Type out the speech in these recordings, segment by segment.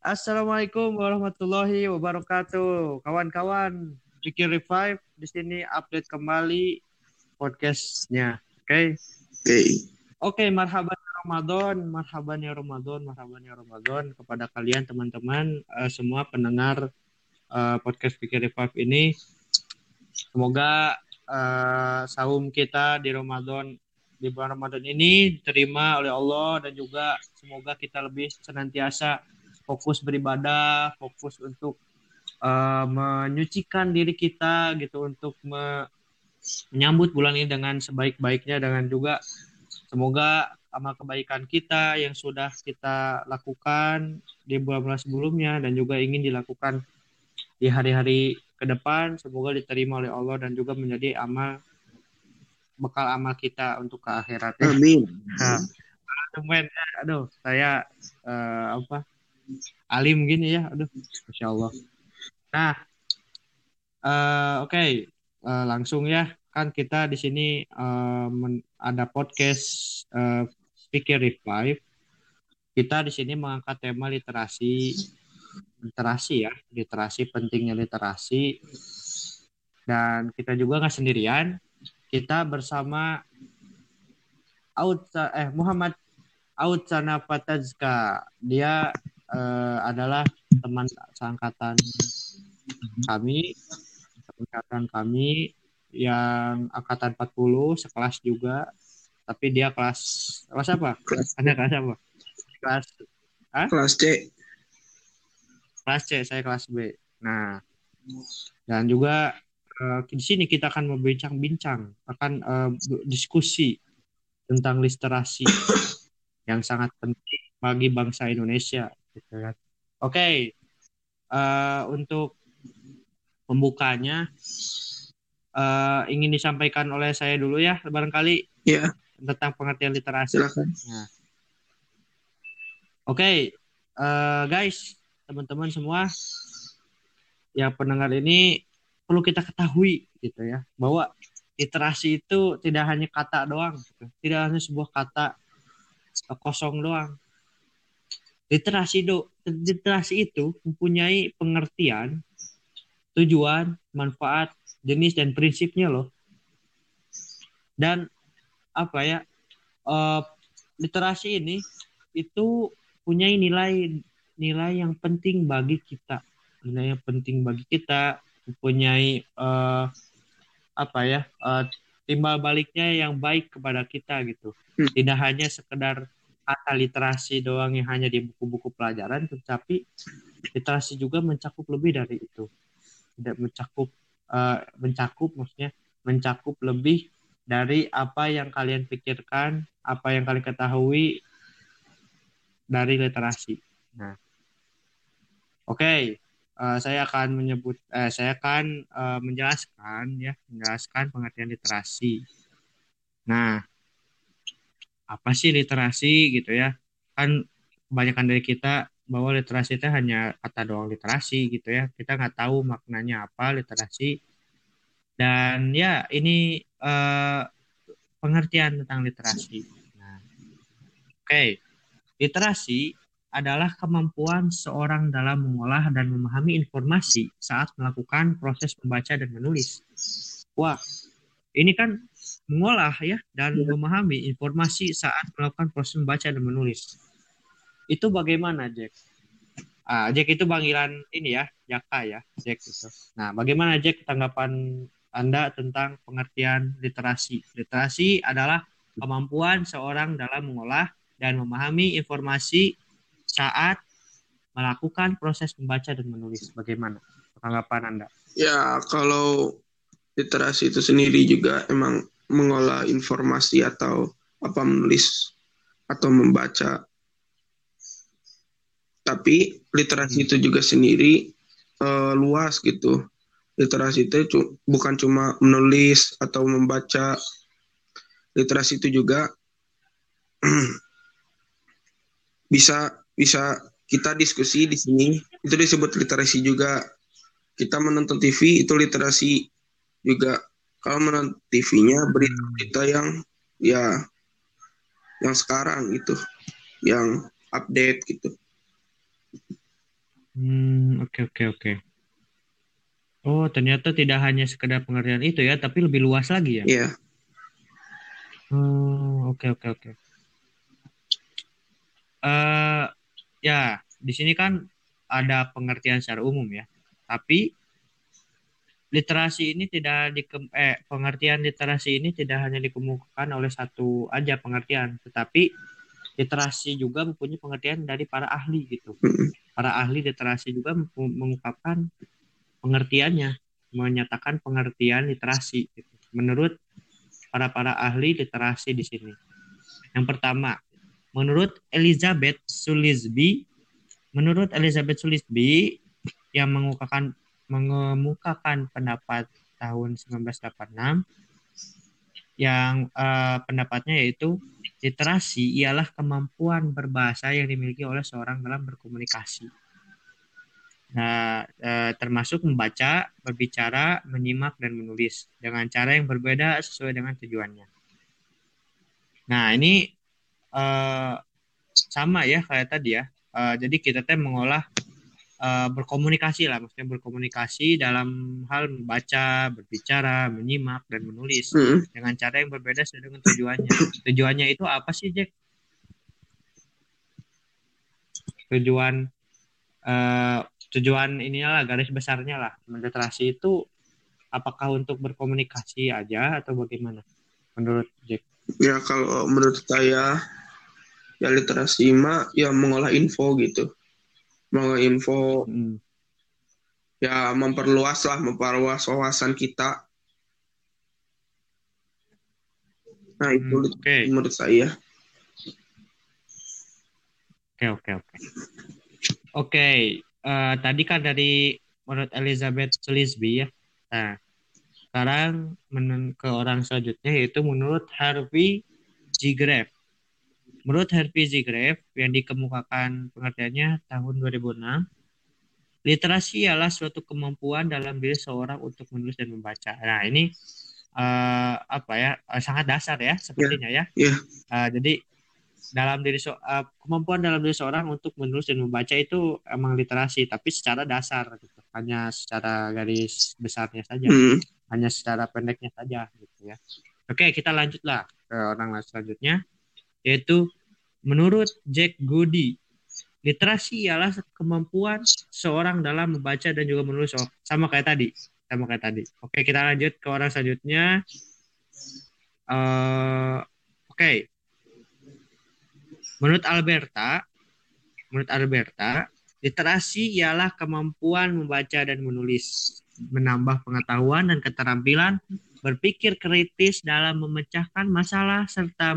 Assalamualaikum warahmatullahi wabarakatuh. Kawan-kawan, Pikir Revive di sini update kembali podcastnya. Oke. Okay? Oke. Okay. Oke, okay, marhaban ya Ramadan, marhaban ya Ramadan, marhaban ya Ramadan kepada kalian teman-teman uh, semua pendengar uh, podcast Pikir Revive ini. Semoga uh, saum kita di Ramadan di bulan Ramadan ini diterima oleh Allah dan juga semoga kita lebih senantiasa fokus beribadah, fokus untuk uh, menyucikan diri kita gitu untuk me menyambut bulan ini dengan sebaik-baiknya dengan juga semoga amal kebaikan kita yang sudah kita lakukan di bulan-bulan sebelumnya dan juga ingin dilakukan di hari-hari ke depan semoga diterima oleh Allah dan juga menjadi amal bekal amal kita untuk ke akhirat. Amin. Nah, aduh, saya uh, apa alim gini ya aduh masya Allah. Nah uh, oke okay. uh, eh, langsung ya kan kita di sini uh, ada podcast uh, speaker revive. Kita di sini mengangkat tema literasi literasi ya literasi pentingnya literasi. Dan kita juga nggak sendirian kita bersama Aut eh Muhammad Autsana Patazka dia uh, adalah teman seangkatan kami, angkatan kami yang angkatan 40 sekelas juga tapi dia kelas kelas apa? Kelas kelas apa? Kelas ah? Kelas C. Kelas C, saya kelas B. Nah, dan juga uh, di sini kita akan membincang-bincang, akan uh, diskusi tentang literasi yang sangat penting bagi bangsa Indonesia gitu kan. Oke, okay. uh, eh, untuk pembukanya uh, ingin disampaikan oleh saya dulu ya, barangkali yeah. tentang pengertian literasi. Nah. Oke, okay. uh, eh, guys, teman-teman semua yang pendengar ini perlu kita ketahui gitu ya, bahwa literasi itu tidak hanya kata doang, gitu. tidak hanya sebuah kata kosong doang, Literasi do, literasi itu mempunyai pengertian, tujuan, manfaat, jenis dan prinsipnya loh. Dan apa ya? Uh, literasi ini itu punya nilai nilai yang penting bagi kita. Nilai yang penting bagi kita mempunyai uh, apa ya? Uh, timbal baliknya yang baik kepada kita gitu. Hmm. Tidak hanya sekedar kata literasi doang yang hanya di buku-buku pelajaran, tetapi literasi juga mencakup lebih dari itu. Tidak mencakup uh, mencakup maksudnya mencakup lebih dari apa yang kalian pikirkan, apa yang kalian ketahui dari literasi. Nah, oke, okay. uh, eh, saya akan menyebut, uh, saya akan uh, menjelaskan ya, menjelaskan pengertian literasi. Nah, apa sih literasi gitu ya? Kan kebanyakan dari kita bahwa literasi itu hanya kata doang literasi gitu ya. Kita nggak tahu maknanya apa literasi. Dan ya ini uh, pengertian tentang literasi. Nah, oke. Okay. literasi adalah kemampuan seorang dalam mengolah dan memahami informasi saat melakukan proses membaca dan menulis. Wah ini kan mengolah ya dan ya. memahami informasi saat melakukan proses membaca dan menulis. Itu bagaimana Jack? Ah, Jack itu panggilan ini ya, Jaka ya, Jack itu. Nah, bagaimana Jack tanggapan Anda tentang pengertian literasi? Literasi adalah kemampuan seorang dalam mengolah dan memahami informasi saat melakukan proses membaca dan menulis. Bagaimana tanggapan Anda? Ya, kalau literasi itu sendiri juga emang mengolah informasi atau apa menulis atau membaca. Tapi literasi hmm. itu juga sendiri uh, luas gitu. Literasi itu cu bukan cuma menulis atau membaca. Literasi itu juga bisa bisa kita diskusi di sini itu disebut literasi juga. Kita menonton TV itu literasi juga kalau menonton TV-nya berita-berita yang ya yang sekarang itu yang update gitu Hmm, oke oke oke. Oh, ternyata tidak hanya sekedar pengertian itu ya, tapi lebih luas lagi ya. Iya. Hmm, oke oke oke. Eh, ya, di sini kan ada pengertian secara umum ya. Tapi literasi ini tidak di eh pengertian literasi ini tidak hanya dikemukakan oleh satu aja pengertian, tetapi literasi juga mempunyai pengertian dari para ahli gitu. Para ahli literasi juga mengungkapkan pengertiannya, menyatakan pengertian literasi gitu. Menurut para para ahli literasi di sini. Yang pertama, menurut Elizabeth Sulisby, menurut Elizabeth Sulisby yang mengukakan mengemukakan pendapat tahun 1986 yang uh, pendapatnya yaitu literasi ialah kemampuan berbahasa yang dimiliki oleh seorang dalam berkomunikasi. Nah, uh, termasuk membaca, berbicara, menyimak dan menulis dengan cara yang berbeda sesuai dengan tujuannya. Nah, ini uh, sama ya kayak tadi ya. Uh, jadi kita teh mengolah uh, berkomunikasi lah, maksudnya berkomunikasi dalam hal membaca, berbicara, menyimak dan menulis mm. dengan cara yang berbeda sesuai dengan tujuannya. Tujuannya itu apa sih, Jack? Tujuan uh, tujuan inilah garis besarnya lah literasi itu apakah untuk berkomunikasi aja atau bagaimana menurut Jack? Ya kalau menurut saya ya literasi mah ya mengolah info gitu menginfo hmm. ya memperluas lah memperluas wawasan kita nah itu hmm, okay. menurut saya oke oke oke oke uh, tadi kan dari menurut Elizabeth Slisby ya nah sekarang ke orang selanjutnya yaitu menurut Harvey G. Graff Menurut Harvey Z. Graff yang dikemukakan pengertiannya tahun 2006, literasi adalah suatu kemampuan dalam diri seorang untuk menulis dan membaca. Nah ini uh, apa ya uh, sangat dasar ya sepertinya yeah. ya. Yeah. Uh, jadi dalam diri so uh, kemampuan dalam diri seorang untuk menulis dan membaca itu emang literasi, tapi secara dasar gitu. hanya secara garis besarnya saja, mm. hanya secara pendeknya saja gitu ya. Oke kita lanjutlah ke orang selanjutnya yaitu menurut Jack Goody literasi ialah kemampuan seorang dalam membaca dan juga menulis. Oh, sama kayak tadi sama kayak tadi. Oke kita lanjut ke orang selanjutnya. Uh, oke. Menurut Alberta menurut Alberta literasi ialah kemampuan membaca dan menulis menambah pengetahuan dan keterampilan berpikir kritis dalam memecahkan masalah serta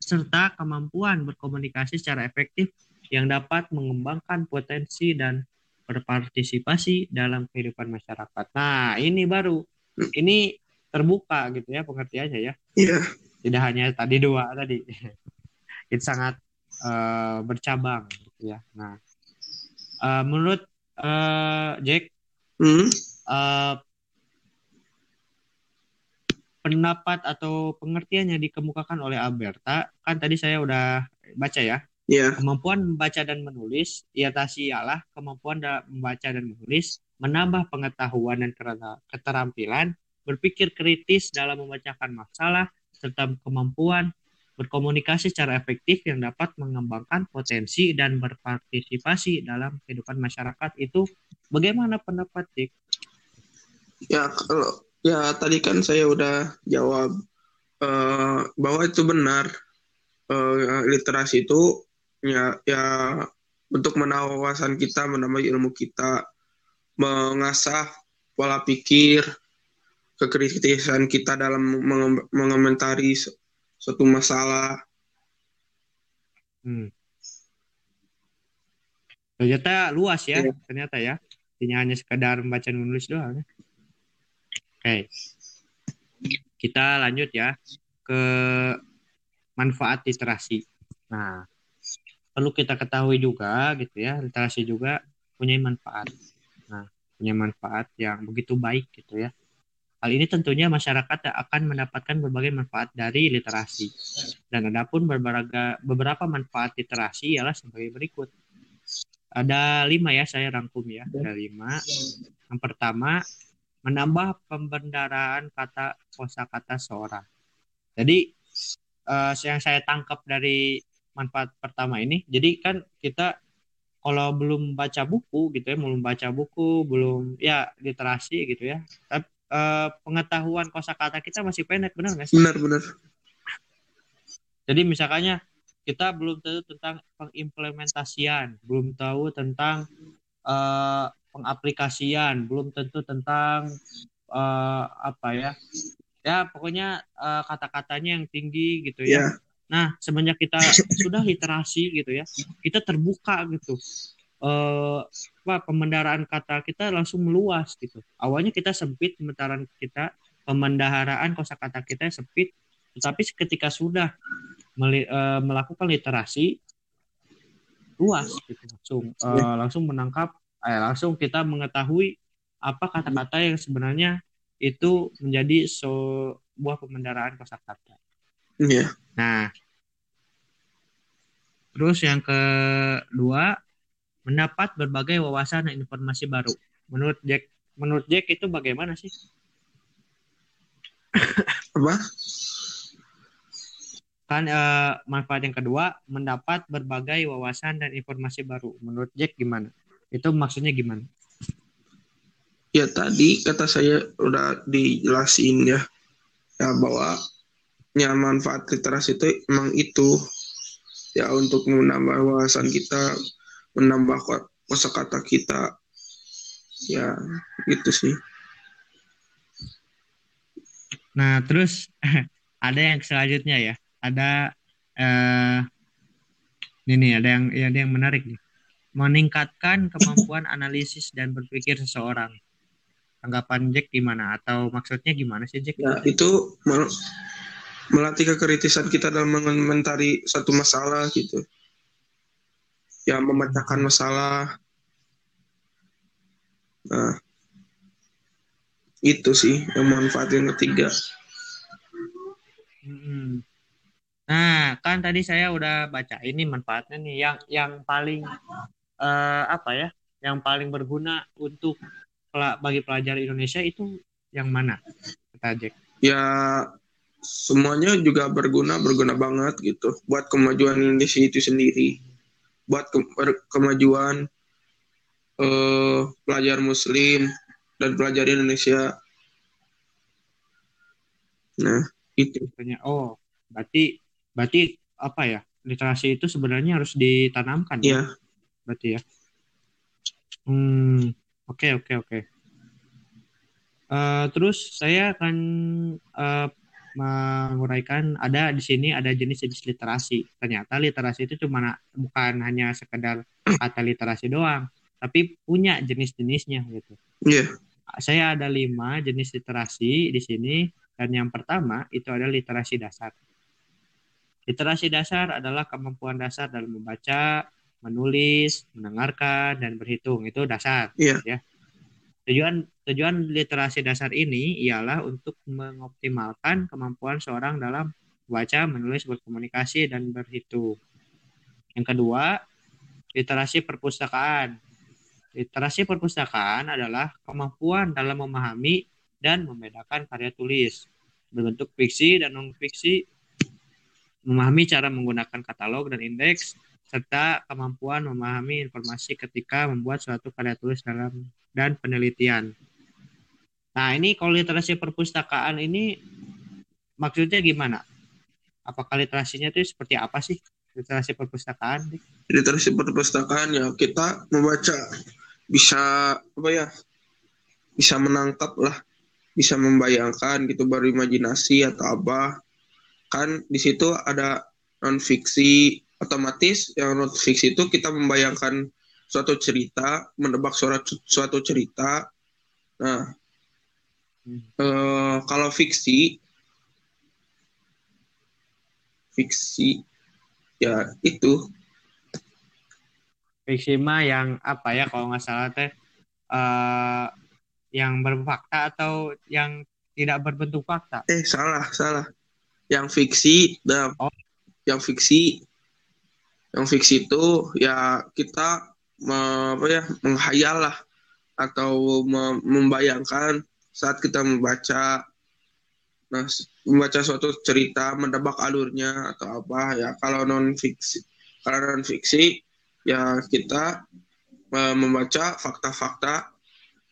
serta kemampuan berkomunikasi secara efektif yang dapat mengembangkan potensi dan berpartisipasi dalam kehidupan masyarakat. Nah, ini baru ini terbuka gitu ya pengertiannya ya. Iya. Tidak hanya tadi dua tadi. Itu sangat uh, bercabang gitu ya. Nah, uh, menurut uh, Jack, hmm? uh, pendapat atau pengertian yang dikemukakan oleh Alberta kan tadi saya udah baca ya. Yeah. Kemampuan membaca dan menulis iatasi ialah kemampuan dalam membaca dan menulis, menambah pengetahuan dan keterampilan, berpikir kritis dalam membacakan masalah, serta kemampuan berkomunikasi secara efektif yang dapat mengembangkan potensi dan berpartisipasi dalam kehidupan masyarakat itu bagaimana pendapat Dik? Ya kalau Ya, tadi kan saya udah jawab uh, bahwa itu benar. Uh, literasi itu ya ya untuk menambah wawasan kita, menambah ilmu kita, mengasah pola pikir, kekritisan kita dalam mengomentari suatu masalah. Hmm. Ternyata luas ya, ya. ternyata ya. Tidak hanya sekedar membaca dan menulis doang. Ya. Oke. Kita lanjut ya ke manfaat literasi. Nah, perlu kita ketahui juga gitu ya, literasi juga punya manfaat. Nah, punya manfaat yang begitu baik gitu ya. Hal ini tentunya masyarakat akan mendapatkan berbagai manfaat dari literasi. Dan adapun beberapa, beberapa manfaat literasi ialah sebagai berikut. Ada lima ya, saya rangkum ya. Ada lima. Yang pertama, menambah pembendaraan kata kosakata seorang. Jadi uh, yang saya tangkap dari manfaat pertama ini, jadi kan kita kalau belum baca buku gitu ya, belum baca buku, belum ya literasi gitu ya, tapi uh, pengetahuan kosakata kita masih pendek, benar nggak sih? Benar benar. Jadi misalkannya kita belum tahu tentang pengimplementasian, belum tahu tentang uh, pengaplikasian, belum tentu tentang uh, apa ya, ya pokoknya uh, kata-katanya yang tinggi gitu ya. Yeah. Nah semenjak kita sudah literasi gitu ya, kita terbuka gitu. Uh, apa pemendaraan kata kita langsung meluas gitu. Awalnya kita sempit pementaran kita, pemendaharaan kosakata kita sempit, tetapi ketika sudah uh, melakukan literasi luas gitu langsung uh, langsung menangkap eh, langsung kita mengetahui apa kata-kata yang sebenarnya itu menjadi sebuah pemendaraan kosakata. Iya. Yeah. Nah, terus yang kedua mendapat berbagai wawasan dan informasi baru. Menurut Jack, menurut Jack itu bagaimana sih? Apa? kan uh, manfaat yang kedua mendapat berbagai wawasan dan informasi baru menurut Jack gimana itu maksudnya gimana? Ya tadi kata saya udah dijelasin ya ya bahwa ya manfaat literasi itu emang itu. Ya untuk menambah wawasan kita menambah kosakata kita. Ya itu sih. Nah terus ada yang selanjutnya ya. Ada uh, ini ada yang ya, ada yang menarik nih meningkatkan kemampuan analisis dan berpikir seseorang tanggapan Jack gimana atau maksudnya gimana sih Jack? Ya, itu melatih kekritisan kita dalam mengomentari satu masalah gitu. Ya memecahkan masalah. Nah, itu sih yang manfaat yang ketiga. Hmm. Nah, kan tadi saya udah baca ini manfaatnya nih yang yang paling uh, apa ya? Yang paling berguna untuk bagi pelajar Indonesia itu yang mana? Kata Jack. Ya semuanya juga berguna, berguna banget gitu buat kemajuan Indonesia itu sendiri. Buat ke kemajuan uh, pelajar muslim dan pelajar Indonesia. Nah, itu. Oh, berarti Berarti apa ya? Literasi itu sebenarnya harus ditanamkan ya? Iya. Berarti ya. Hmm, oke okay, oke okay, oke. Okay. Uh, eh, terus saya akan uh, menguraikan ada di sini ada jenis-jenis literasi. Ternyata literasi itu cuma bukan hanya sekedar kata literasi doang, tapi punya jenis-jenisnya gitu. Iya. Yeah. Saya ada lima jenis literasi di sini dan yang pertama itu adalah literasi dasar. Literasi dasar adalah kemampuan dasar dalam membaca, menulis, mendengarkan, dan berhitung. Itu dasar. Iya. Ya. Tujuan tujuan literasi dasar ini ialah untuk mengoptimalkan kemampuan seorang dalam membaca, menulis, berkomunikasi, dan berhitung. Yang kedua, literasi perpustakaan. Literasi perpustakaan adalah kemampuan dalam memahami dan membedakan karya tulis berbentuk fiksi dan non-fiksi memahami cara menggunakan katalog dan indeks, serta kemampuan memahami informasi ketika membuat suatu karya tulis dalam dan penelitian. Nah, ini kalau literasi perpustakaan ini maksudnya gimana? Apakah literasinya itu seperti apa sih? Literasi perpustakaan? Literasi perpustakaan ya kita membaca bisa apa ya? Bisa menangkap lah, bisa membayangkan gitu baru imajinasi atau apa kan di situ ada non fiksi otomatis yang non fiksi itu kita membayangkan suatu cerita menebak suatu suatu cerita nah hmm. eh, kalau fiksi fiksi ya itu fiksi mah yang apa ya kalau nggak salah teh uh, yang berfakta atau yang tidak berbentuk fakta eh salah salah yang fiksi dan oh. yang fiksi yang fiksi itu ya kita me- apa ya menghayal lah. Atau me- membayangkan saat kita membaca nah membaca suatu cerita mendebak alurnya atau apa ya. Kalau non fiksi kalau non fiksi ya kita membaca fakta-fakta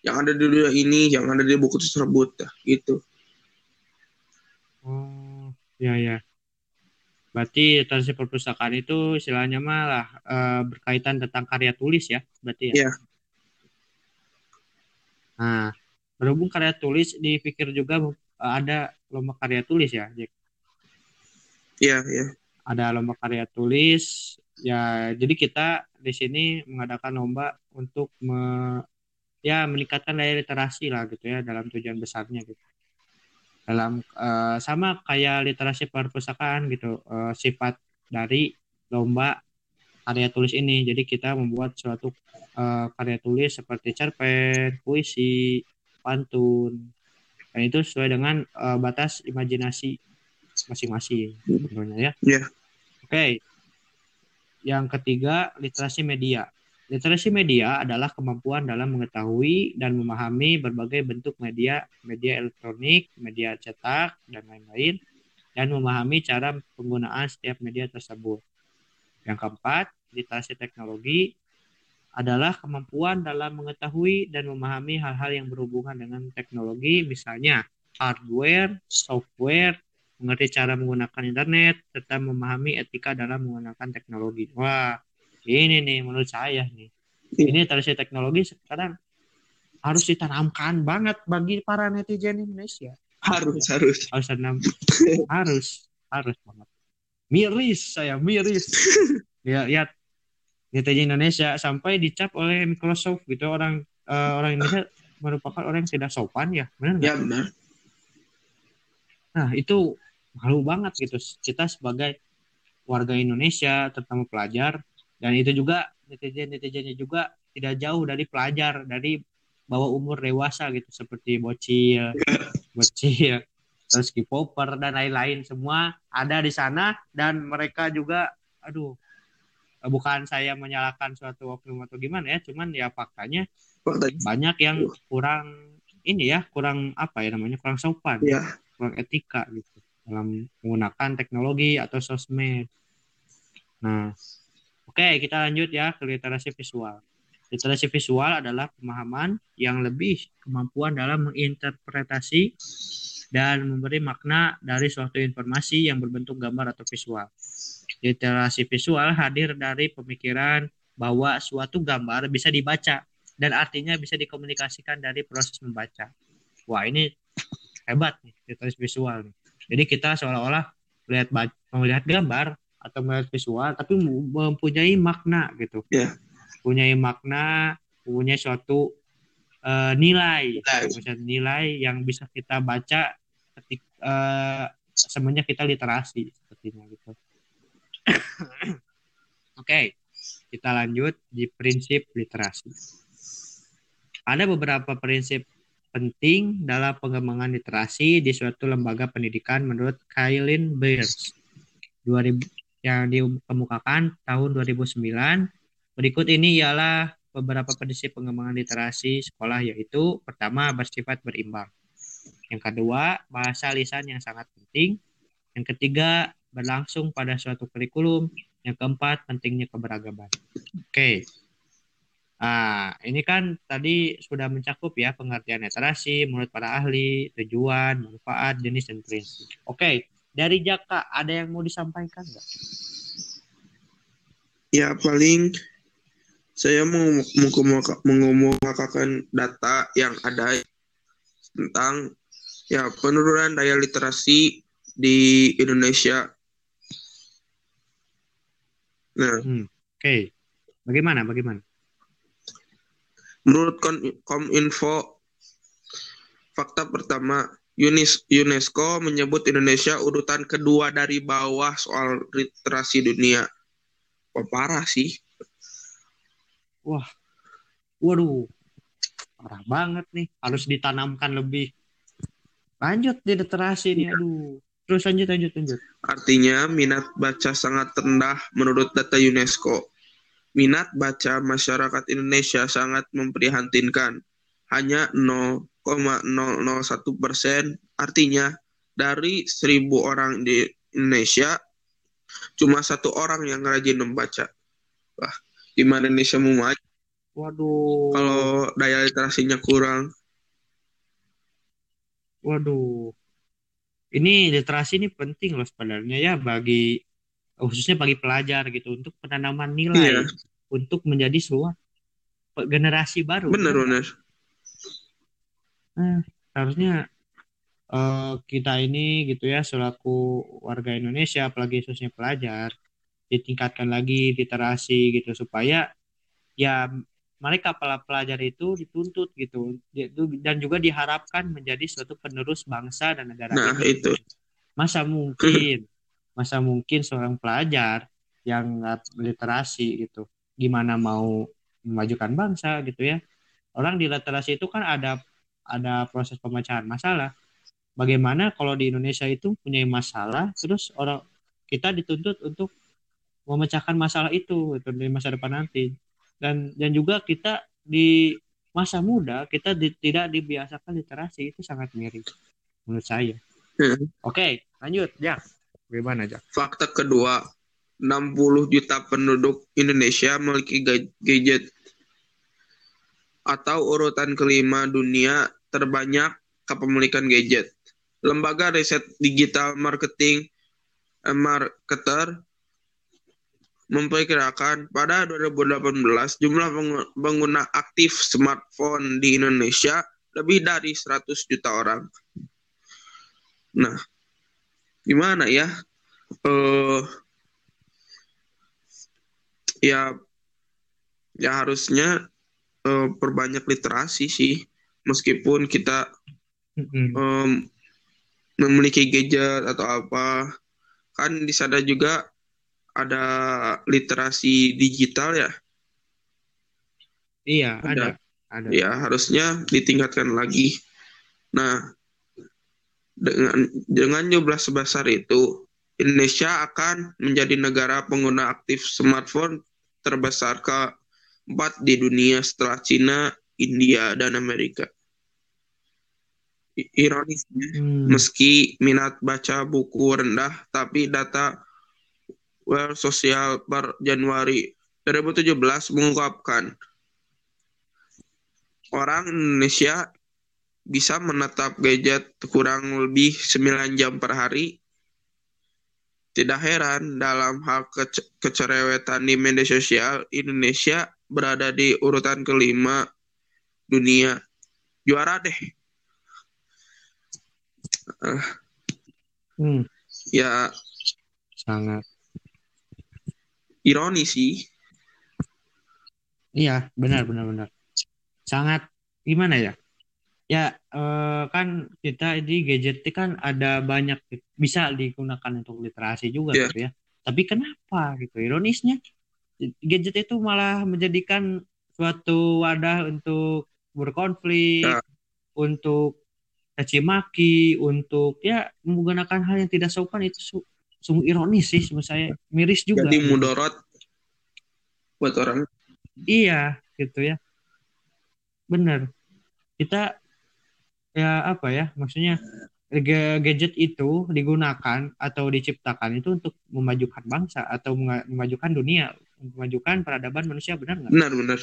yang ada di dunia ini yang ada di buku tersebut ya, gitu. Oh, ya ya. Berarti literasi perpustakaan itu istilahnya malah eh, berkaitan tentang karya tulis ya, berarti ya. Iya. Nah, berhubung karya tulis dipikir juga eh, ada lomba karya tulis ya, Jack. ya ya Ada lomba karya tulis ya. Jadi kita di sini mengadakan lomba untuk me- ya meningkatkan daya literasi lah gitu ya dalam tujuan besarnya gitu. Dalam eh, sama kayak literasi perpustakaan gitu, eh, sifat dari lomba karya tulis ini. Jadi kita membuat suatu eh, karya tulis seperti cerpen, puisi, pantun. Dan itu sesuai dengan eh, batas imajinasi masing-masing tentunya ya. Iya. Oke. Yang ketiga, literasi media. Literasi media adalah kemampuan dalam mengetahui dan memahami berbagai bentuk media, media elektronik, media cetak, dan lain-lain, dan memahami cara penggunaan setiap media tersebut. Yang keempat, literasi teknologi adalah kemampuan dalam mengetahui dan memahami hal-hal yang berhubungan dengan teknologi, misalnya hardware, software, mengerti cara menggunakan internet, serta memahami etika dalam menggunakan teknologi. Wah, ini nih menurut saya nih. Ini literasi teknologi sekarang harus ditanamkan banget bagi para netizen Indonesia. harus harus Harus tanam harus harus banget. Miris saya miris. Ya lihat netizen Indonesia sampai dicap oleh Microsoft gitu orang eh, orang Indonesia merupakan orang yang tidak sopan ya, benar nggak? ya benar Nah, itu malu banget gitu kita sebagai warga Indonesia, terutama pelajar dan itu juga netizen-netizennya juga tidak jauh dari pelajar, dari bawah umur dewasa gitu seperti bocil, bocil, terus K-popper dan lain-lain. Semua ada di sana dan mereka juga aduh bukan saya menyalahkan suatu oknum atau gimana ya, cuman ya faktanya fakta banyak yang kurang ini ya, kurang apa ya namanya, kurang sopan ya kurang etika gitu dalam menggunakan teknologi atau sosmed. Nah, oke kita lanjut ya ke literasi visual. Literasi visual adalah pemahaman yang lebih kemampuan dalam menginterpretasi dan memberi makna dari suatu informasi yang berbentuk gambar atau visual. Literasi visual hadir dari pemikiran bahwa suatu gambar bisa dibaca dan artinya bisa dikomunikasikan dari proses membaca. Wah, ini hebat nih literasi visual nih. Jadi kita seolah-olah melihat melihat gambar atau melihat visual tapi mempunyai makna gitu. Iya. Punyai makna, punya suatu eh, nilai, Nilai. Punya nilai yang bisa kita baca ketika eh, semenjak kita literasi sepertinya gitu. Oke, kita lanjut di prinsip literasi. Ada beberapa prinsip penting dalam pengembangan literasi di suatu lembaga pendidikan menurut Kailin Beers 2000 yang dikemukakan tahun 2009. Berikut ini ialah beberapa prinsip pengembangan literasi sekolah yaitu pertama bersifat berimbang. Yang kedua, bahasa lisan yang sangat penting. Yang ketiga, berlangsung pada suatu kurikulum. Yang keempat, pentingnya keberagaman. Oke. Nah, ini kan tadi sudah mencakup ya pengertian literasi menurut para ahli, tujuan, manfaat, jenis, dan prinsip. Oke, dari Jaka ada yang mau disampaikan nggak? Ya paling saya mau mengemukakan data yang ada tentang ya penurunan daya literasi di Indonesia. Nah, Oke, bagaimana? Bagaimana? menurut Kominfo, fakta pertama UNESCO menyebut Indonesia urutan kedua dari bawah soal literasi dunia. Wah, parah sih. Waduh, parah banget nih. Harus ditanamkan lebih. Lanjut di literasi nih, aduh. Terus lanjut, lanjut, lanjut. Artinya minat baca sangat rendah menurut data UNESCO. minat baca masyarakat Indonesia sangat memprihatinkan. Hanya 0,001 persen, artinya dari seribu orang di Indonesia, cuma satu orang yang rajin membaca. Wah, gimana Indonesia mau maju? Waduh. Kalau daya literasinya kurang. Waduh. Ini literasi ini penting loh sebenarnya ya bagi khususnya bagi pelajar gitu untuk penanaman nilai Iya. untuk menjadi sebuah generasi baru. Benar, benar. Nah, harusnya eh, kita ini gitu ya selaku warga Indonesia apalagi khususnya pelajar ditingkatkan lagi literasi gitu supaya ya mereka para pelajar itu dituntut gitu Itu- dan juga diharapkan menjadi suatu penerus bangsa dan negara Nah, ini. itu. Masa mungkin masa mungkin seorang pelajar yang literasi gitu gimana mau memajukan bangsa gitu ya. Orang di literasi itu kan ada ada proses pemecahan masalah. Bagaimana kalau di Indonesia itu punya masalah, terus orang kita dituntut untuk memecahkan masalah itu itu di masa depan nanti. Dan dan juga kita di masa muda kita di- tidak dibiasakan literasi itu sangat miris menurut saya. Hmm. Oke, lanjut, Jak. Bagaimana, Jak? Fakta kedua, 60 juta penduduk Indonesia memiliki ga- gadget atau urutan kelima dunia terbanyak kepemilikan gadget. Lembaga riset digital marketing eh, marketer memperkirakan pada 2018 jumlah pengguna aktif smartphone di Indonesia lebih dari 100 juta orang. Nah, gimana ya? eh ya ya harusnya eh, perbanyak literasi sih meskipun kita em, memiliki gadget atau apa kan di sana juga ada literasi digital ya Iya, Ada. ada. Ada. ya harusnya ditingkatkan lagi nah dengan dengan jumlah sebesar itu Indonesia akan menjadi negara pengguna aktif smartphone terbesar keempat di dunia setelah Cina, India, dan Amerika. Ironisnya, Hmm. meski minat baca buku rendah, tapi data World Social per Januari 2017 mengungkapkan orang Indonesia bisa menetap gadget kurang lebih 9 jam per hari. Tidak heran dalam hal kece- kecerewetan di media sosial, Indonesia berada di urutan kelima dunia. Juara deh. Hmm. ya Sangat. ironi sih. Iya, benar, benar, benar. Sangat gimana ya? Ya, eh, kan kita di gadget itu kan ada banyak bisa digunakan untuk literasi juga Iya. gitu ya. Tapi kenapa gitu? Ironisnya gadget itu malah menjadikan suatu wadah untuk berkonflik, Ya. untuk caci maki, untuk ya menggunakan hal yang tidak sopan itu su- sungguh ironis sih menurut saya. Miris juga. Jadi mudorot buat orang. Iya, gitu ya. Bener. Kita ya apa ya, maksudnya ga- gadget itu digunakan atau diciptakan itu untuk memajukan bangsa atau memajukan dunia, memajukan peradaban manusia, benar nggak? Benar-benar.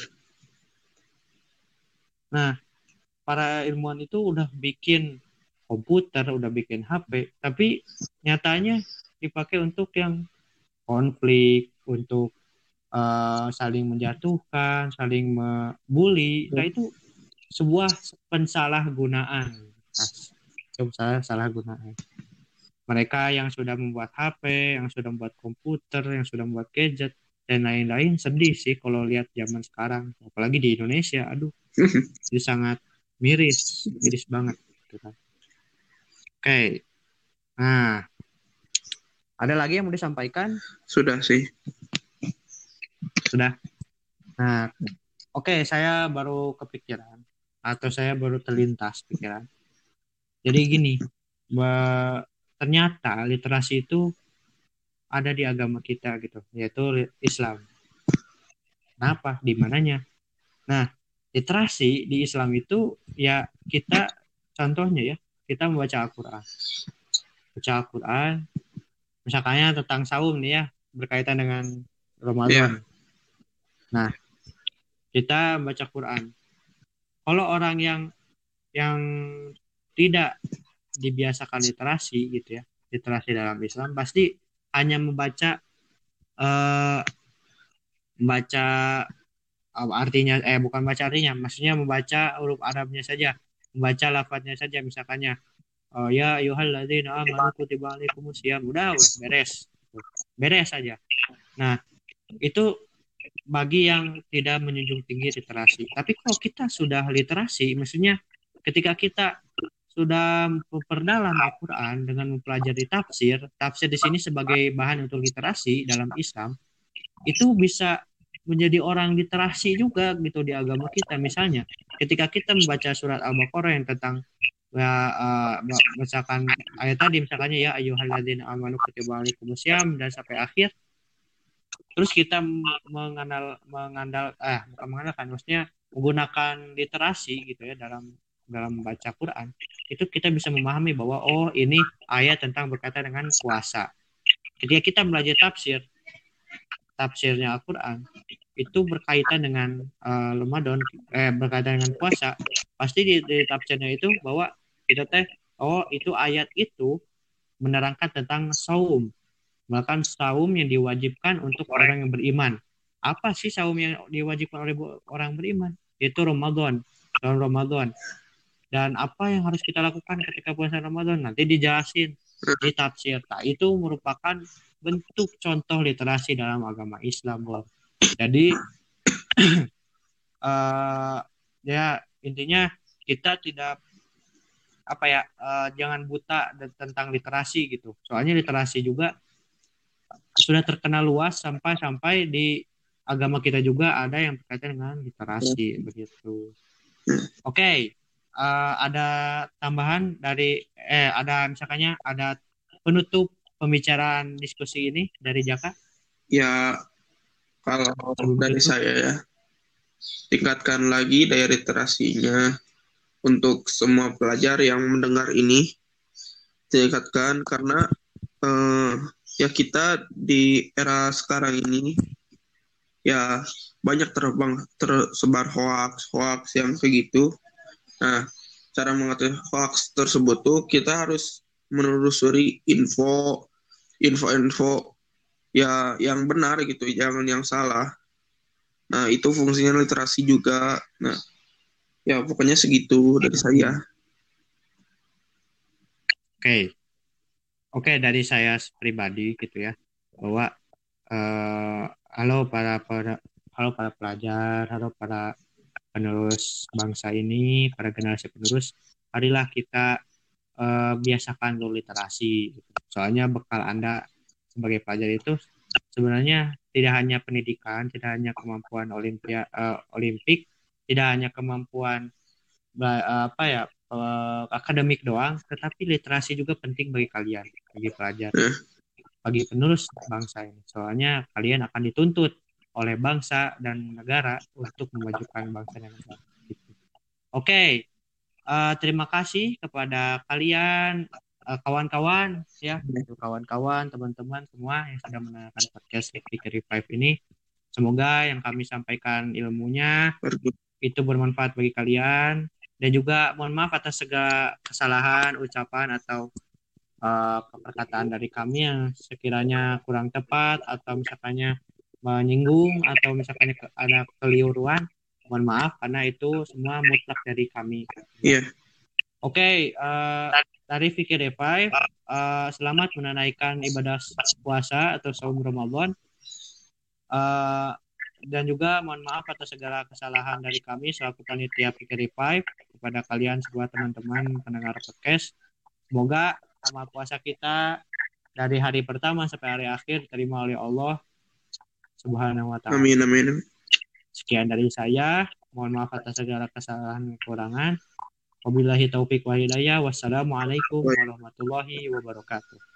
Para ilmuwan itu udah bikin komputer, udah bikin HP, tapi nyatanya dipakai untuk yang konflik, untuk eh, saling menjatuhkan, saling membuli. Nah itu sebuah pensalahgunaan. Nah, salah gunaan. Mereka yang sudah membuat HP, yang sudah membuat komputer, yang sudah membuat gadget dan lain-lain sedih sih kalau lihat zaman sekarang, apalagi di Indonesia. Aduh, itu sangat miris, miris banget. gitu kan. Oke, nah ada lagi yang mau disampaikan? Sudah sih. Sudah. Nah, oke, saya baru kepikiran atau saya baru terlintas pikiran. Jadi gini, ba- ternyata literasi itu ada di agama kita gitu, yaitu Islam. Kenapa? Di mananya? Nah, literasi di Islam itu ya kita contohnya ya, kita membaca Al-Qur'an. Baca Al-Qur'an misalkannya tentang saum nih ya, berkaitan dengan Ramadan. Iya. Nah, kita baca Quran. Kalau orang yang yang tidak dibiasakan literasi gitu ya, literasi dalam Islam pasti hanya membaca eh membaca artinya eh bukan baca artinya, maksudnya membaca huruf Arabnya saja, membaca lafadznya saja misalkannya oh ya ayyuhalladzina amanu kutiba alaikumusiyam udah weh, beres. Beres saja. Nah, itu bagi yang tidak menjunjung tinggi literasi. Tapi kalau kita sudah literasi, maksudnya ketika kita sudah memperdalam Al-Quran dengan mempelajari tafsir, tafsir di sini sebagai bahan untuk literasi dalam Islam, itu bisa menjadi orang literasi juga gitu di agama kita. Misalnya, ketika kita membaca surat Al-Baqarah yang tentang ya uh, misalkan ayat tadi misalkannya ya ayyuhalladzina amanu kutiba alaikumusiyam dan sampai akhir terus kita mengandal mengandal eh bukan mengandalkan maksudnya menggunakan literasi gitu ya dalam dalam membaca Quran itu kita bisa memahami bahwa oh ini ayat tentang berkaitan dengan puasa ketika kita belajar tafsir tafsirnya Al-Quran itu berkaitan dengan uh, Ramadan eh berkaitan dengan puasa. Pasti di, di tafsirnya itu bahwa kita teh oh itu ayat itu menerangkan tentang saum. Bahkan saum yang diwajibkan untuk orang yang beriman. Apa sih saum yang diwajibkan oleh orang beriman? Itu Ramadan tahun Ramadan. Dan apa yang harus kita lakukan ketika puasa Ramadan? Nanti dijelasin di tafsir. Nah, itu merupakan bentuk contoh literasi dalam agama Islam loh jadi uh, ya intinya kita tidak apa ya uh, jangan buta tentang literasi gitu. Soalnya literasi juga sudah terkenal luas sampai sampai di agama kita juga ada yang berkaitan dengan literasi begitu. Oke okay. uh, eh, ada tambahan dari eh ada misalkannya ada penutup pembicaraan diskusi ini dari Jaka? Ya kalau dari saya ya tingkatkan lagi daya literasinya untuk semua pelajar yang mendengar ini. Tingkatkan karena uh, ya kita di era sekarang ini ya banyak terbang tersebar hoax hoax yang kayak gitu. Nah cara mengatasi hoax tersebut tuh kita harus menelusuri info info-info ya yang benar gitu jangan yang salah. Nah itu fungsinya literasi juga. Nah ya pokoknya segitu dari saya. Oke. Okay. oke okay, dari saya pribadi gitu ya bahwa uh, halo para para halo para pelajar halo para penerus bangsa ini para generasi penerus marilah kita uh, biasakan dulu literasi gitu. soalnya bekal anda sebagai pelajar itu sebenarnya tidak hanya pendidikan tidak hanya kemampuan olimpia uh, olimpik tidak hanya kemampuan apa ya akademik doang, tetapi literasi juga penting bagi kalian, bagi pelajar, hmm. bagi penerus bangsa ini. Soalnya kalian akan dituntut oleh bangsa dan negara untuk memajukan bangsa dan negara. Gitu. Oke, okay. Uh, terima kasih kepada kalian uh, kawan-kawan ya, kawan-kawan, teman-teman semua yang sudah mendengarkan podcast Fikir Revive ini. Semoga yang kami sampaikan ilmunya itu bermanfaat bagi kalian. Dan juga mohon maaf atas segala kesalahan ucapan atau uh, perkataan dari kami yang sekiranya kurang tepat atau misalkannya menyinggung atau misalkannya ada keliruan mohon maaf karena itu semua mutlak dari kami. Iya. Yeah. Oke, okay, uh, dari Fikir Revive, uh, selamat menunaikan ibadah puasa atau saum Ramadan. Uh, dan juga mohon maaf atas segala kesalahan dari kami selaku panitia Pikir Revive kepada kalian semua teman-teman pendengar podcast. Semoga amal puasa kita dari hari pertama sampai hari akhir diterima oleh Allah Subhanahu wa taala. Amin amin. Sekian dari saya. Mohon maaf atas segala kesalahan dan kekurangan. Wabillahi taufik wa hidayah. Wassalamualaikum warahmatullahi wabarakatuh.